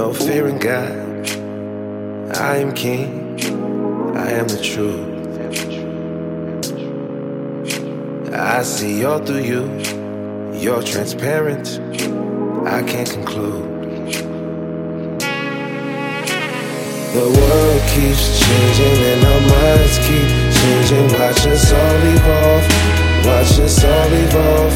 no fear in God. I am king, I am the truth. I see all through you, you're transparent, I can't conclude. The world keeps changing and our minds keep changing. Watch us all evolve, watch us all evolve.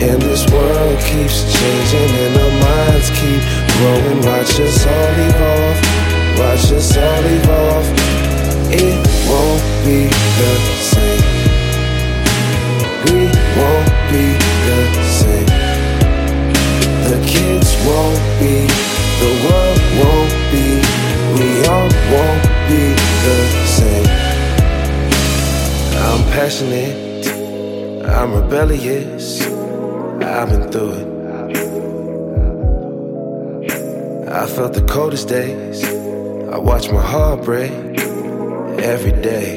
And this world keeps changing and our minds keep growing. Watch us all evolve, watch us all evolve. It won't be the same. We won't be the same. The kids won't be, the world won't be, we all won't be the same. I'm passionate, I'm rebellious, I've been through it. I felt the coldest days, I watch my heart break every day.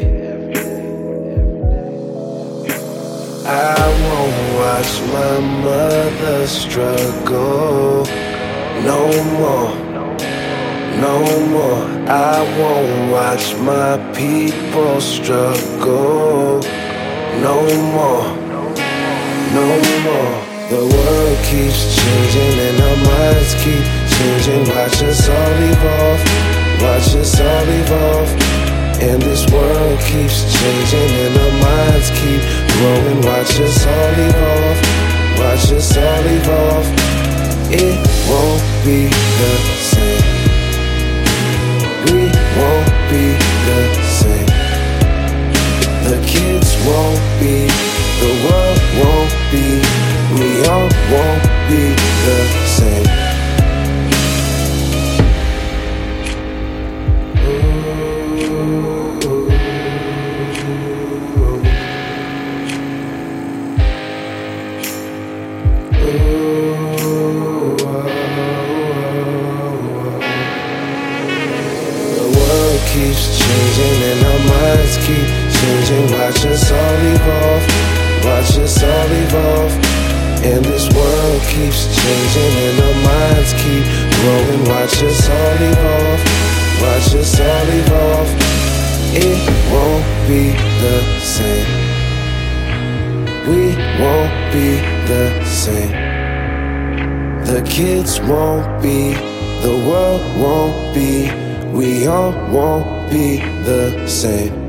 I won't watch my mother struggle no more, no more. I won't watch my people struggle no more, no more. The world keeps changing and our minds keep changing. Watch us all evolve, watch us all evolve. And this world keeps changing and our minds keep growing. Watch us all evolve, watch us all evolve. It won't be the same. We won't be the same. The kids won't be, keeps changing and our minds keep changing. Watch us all evolve, watch us all evolve. And this world keeps changing and our minds keep growing. Watch us all evolve, watch us all evolve. It won't be the same. We won't be the same. The kids won't be, the world won't be, we all won't be the same.